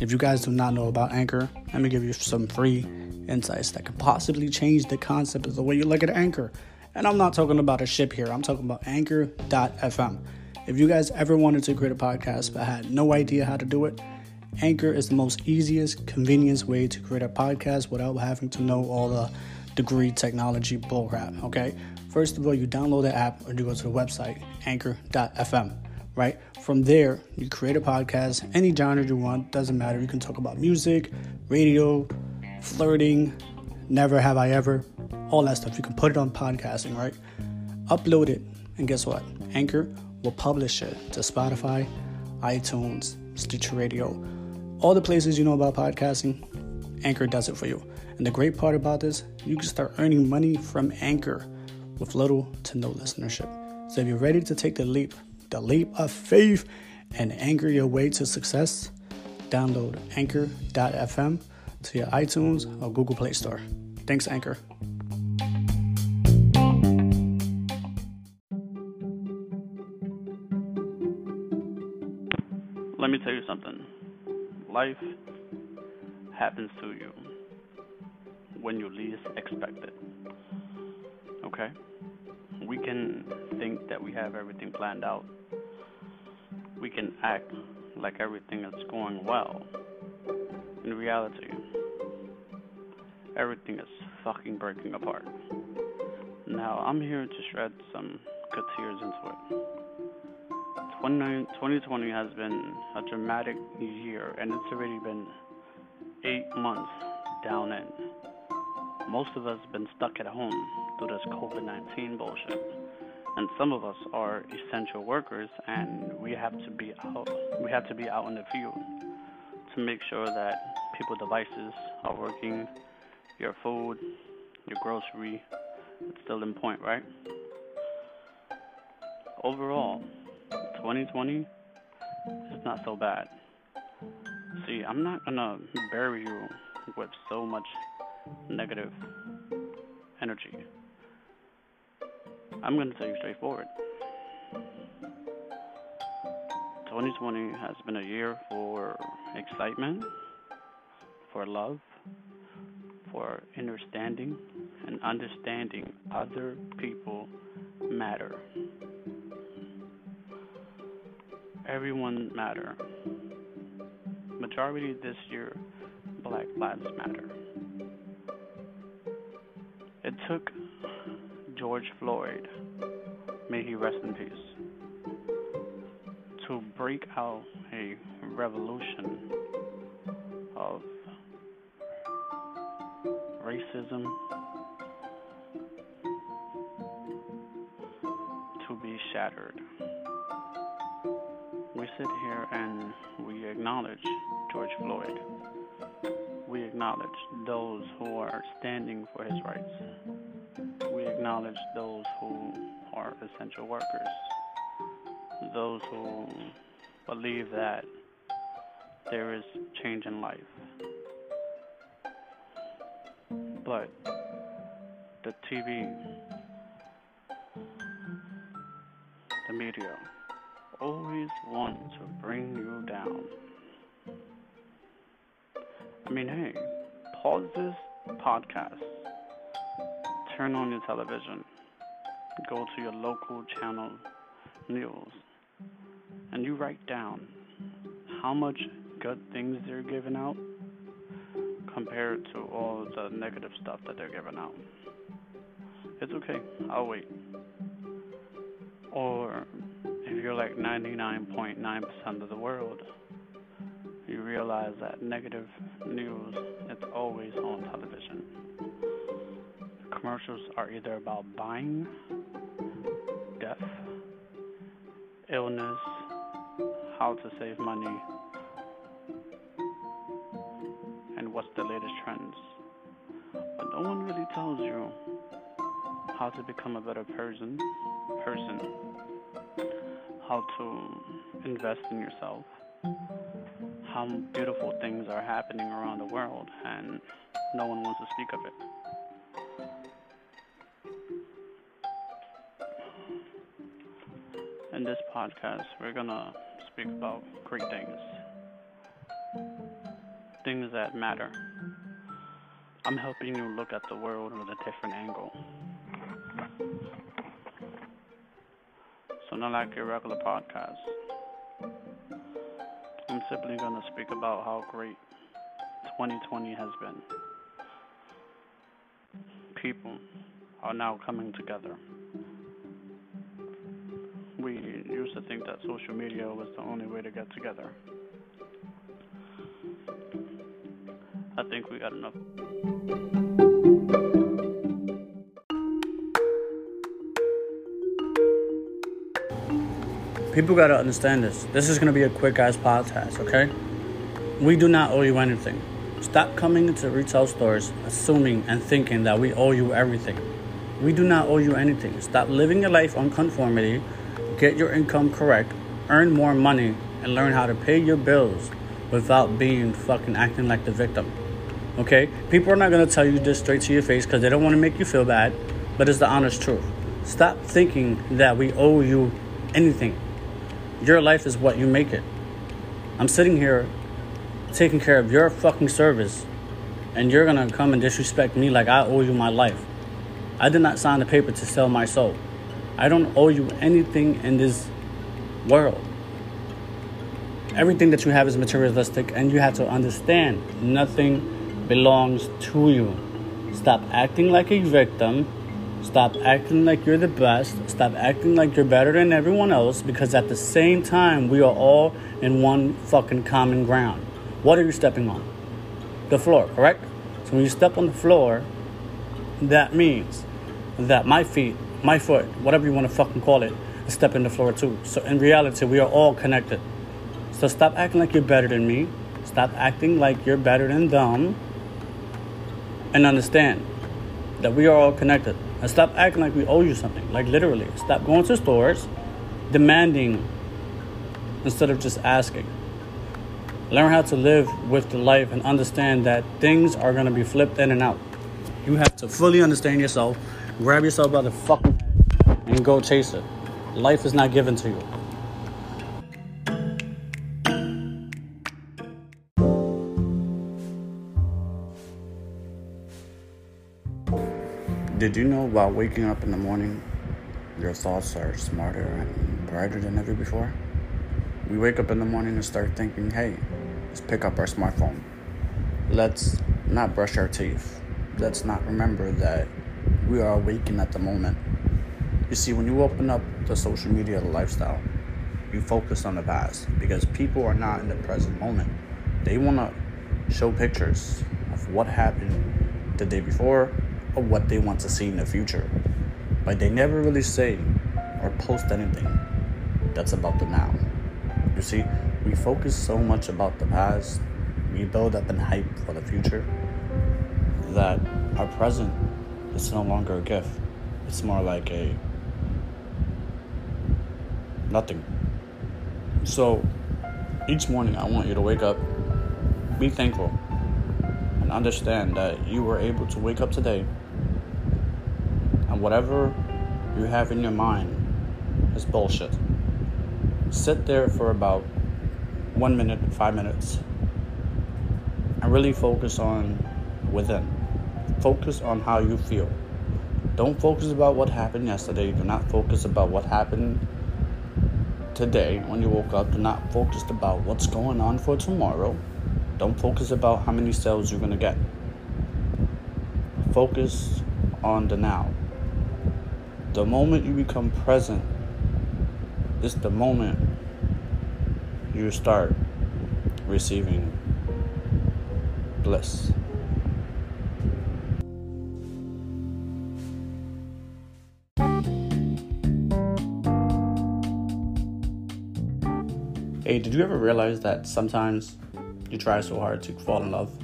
If you guys do not know about Anchor, let me give you some free insights that could possibly change the concept of the way you look at Anchor. And I'm not talking about a ship here, I'm talking about Anchor.fm. If you guys ever wanted to create a podcast but had no idea how to do it, Anchor is the most easiest, convenience way to create a podcast without having to know all the degree technology bullcrap. Okay, first of all, you download the app or you go to the website anchor.fm right? From there, you create a podcast, any genre you want, doesn't matter. You can talk about music, radio, flirting, never have I ever, all that stuff. You can put it on podcasting, right? Upload it, and guess what? Anchor will publish it to Spotify, iTunes, Stitcher Radio, all the places you know about podcasting. Anchor does it for you. And the great part about this, you can start earning money from Anchor with little to no listenership. So if you're ready to take the leap, the leap of faith and anchor your way to success, download anchor.fm to your iTunes or Google Play Store. Thanks, Anchor. Let me tell you something. Life happens to you when you least expect it. Okay? We can think that we have everything planned out we can act like everything is going well. In reality, everything is fucking breaking apart. Now, I'm here to shred some good tears into it. 2020 has been a dramatic year, and it's already been eight months down in. Most of us have been stuck at home through this COVID 19 bullshit and some of us are essential workers and we have to be out we have to be out in the field to make sure that people's devices are working your food your grocery it's still in point right? Overall 2020 is not so bad. See i'm not gonna bury you with so much negative energy I'm going to tell you straightforward. 2020 has been a year for excitement, for love, for understanding, and understanding other people matter. Everyone matter. Majority this year, Black Lives Matter. It took George Floyd, may he rest in peace, to break out a revolution of racism to be shattered. We sit here and we acknowledge George Floyd. We acknowledge those who are standing for his rights acknowledge those who are essential workers, those who believe that there is change in life. But the TV, the media, always want to bring you down. I mean, hey, pause this podcast turn on your television, go to your local channel news, and you write down how much good things they're giving out compared to all the negative stuff that they're giving out. It's okay, I'll wait. Or if you're like 99.9% of the world, you realize that negative news it's always on television commercials are either about buying, death, illness, how to save money, and what's the latest trends. But no one really tells you how to become a better person, person, how to invest in yourself, how beautiful things are happening around the world, and no one wants to speak of it. In this podcast, we're gonna speak about great things, things that matter. I'm helping you look at the world with a different angle. So, not like your regular podcast. I'm simply gonna speak about how great 2020 has been. People are now coming together. We used to think that social media was the only way to get together. I think we got enough. People gotta understand this. This is gonna be a quick ass podcast, okay? We do not owe you anything. Stop coming into retail stores assuming and thinking that we owe you everything. We do not owe you anything. Stop living your life on conformity, get your income correct, earn more money, and learn how to pay your bills without being fucking acting like the victim. Okay? People are not gonna tell you this straight to your face because they don't wanna make you feel bad, but it's the honest truth. Stop thinking that we owe you anything. Your life is what you make it. I'm sitting here taking care of your fucking service, and you're gonna come and disrespect me like I owe you my life. I did not sign the paper to sell my soul. I don't owe you anything in this world. Everything that you have is materialistic, and you have to understand nothing belongs to you. Stop acting like a victim. Stop acting like you're the best. Stop acting like you're better than everyone else because at the same time, we are all in one fucking common ground. What are you stepping on? The floor, correct? So when you step on the floor, that means that my feet, my foot, whatever you want to fucking call it, a step in the floor too. So in reality, we are all connected. So stop acting like you're better than me. Stop acting like you're better than them. And understand that we are all connected. And stop acting like we owe you something. Like literally. Stop going to stores demanding instead of just asking. Learn how to live with the life and understand that things are going to be flipped in and out. You have to fully understand yourself, grab yourself by the fucking and go chase it. Life is not given to you. Did you know while waking up in the morning, your thoughts are smarter and brighter than ever before? We wake up in the morning and start thinking, hey, let's pick up our smartphone. Let's not brush our teeth. Let's not remember that we are waking at the moment. You see, when you open up the social media lifestyle, you focus on the past because people are not in the present moment. They want to show pictures of what happened the day before or what they want to see in the future. But they never really say or post anything that's about the now. You see, we focus so much about the past, we build up and hype for the future, that our present is no longer a gift. It's more like a nothing. So each morning, I want you to wake up, be thankful, and understand that you were able to wake up today and whatever you have in your mind is bullshit. Sit there for about one minute, five minutes, and really focus on within. Focus on how you feel. Don't focus about what happened yesterday. Do not focus about what happened today when you woke up. Do not focus about what's going on for tomorrow. Don't focus about how many sales you're going to get. Focus on the now. The moment you become present is the moment you start receiving bliss. Hey, did you ever realize that sometimes you try so hard to fall in love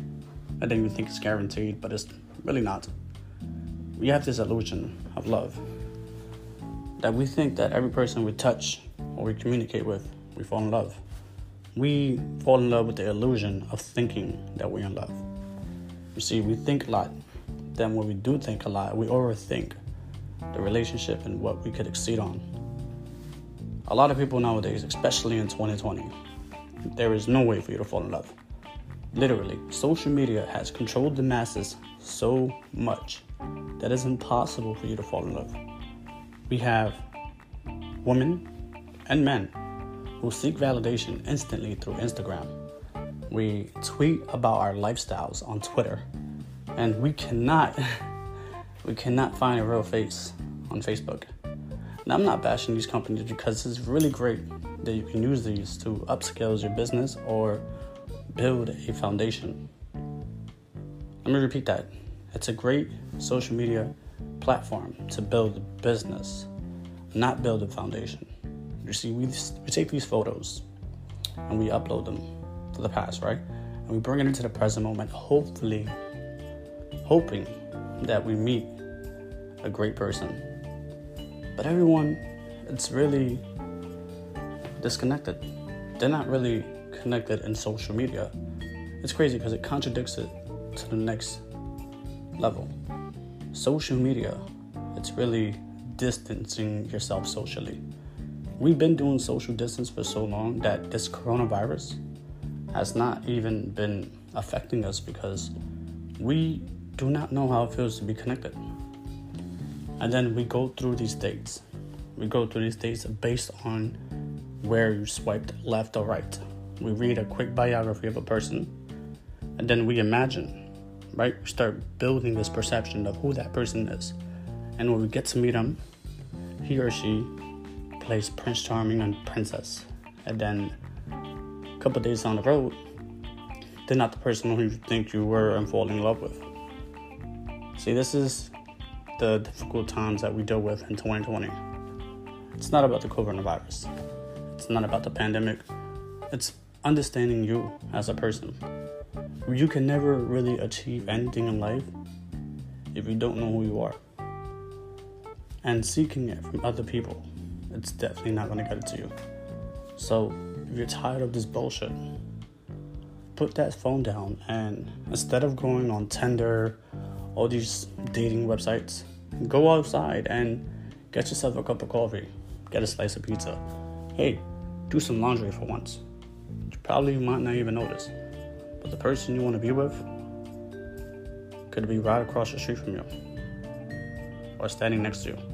and then you think it's guaranteed, but it's really not? We have this illusion of love that we think that every person we touch or we communicate with, we fall in love. We fall in love with the illusion of thinking that we're in love. You see, we think a lot. Then, when we do think a lot, we overthink the relationship and what we could exceed on. A lot of people nowadays, especially in 2020, there is no way for you to fall in love. Literally, social media has controlled the masses so much that it's impossible for you to fall in love. We have women and men who seek validation instantly through Instagram. We tweet about our lifestyles on Twitter, and we cannot we cannot find a real face on Facebook. Now, I'm not bashing these companies because it's really great that you can use these to upscale your business or build a foundation. Let me repeat that. It's a great social media platform to build a business, not build a foundation. You see, we, we take these photos and we upload them to the past, right? And we bring it into the present moment, hopefully, hoping that we meet a great person but everyone, it's really disconnected. They're not really connected in social media. It's crazy because it contradicts it to the next level. Social media, it's really distancing yourself socially. We've been doing social distance for so long that this coronavirus has not even been affecting us because we do not know how it feels to be connected. And then we go through these dates. We go through these dates based on where you swiped left or right. We read a quick biography of a person, and then we imagine, right? We start building this perception of who that person is. And when we get to meet him, he or she plays Prince Charming and Princess. And then a couple days down the road, they're not the person who you think you were and fall in love with. See, this is the difficult times that we deal with in 2020. It's not about the coronavirus, it's not about the pandemic, it's understanding you as a person. You can never really achieve anything in life if you don't know who you are. And seeking it from other people, it's definitely not going to get it to you. So, if you're tired of this bullshit, put that phone down and instead of going on Tinder all these dating websites. Go outside and get yourself a cup of coffee, get a slice of pizza. Hey, do some laundry for once. You probably might not even notice, but the person you want to be with could be right across the street from you or standing next to you.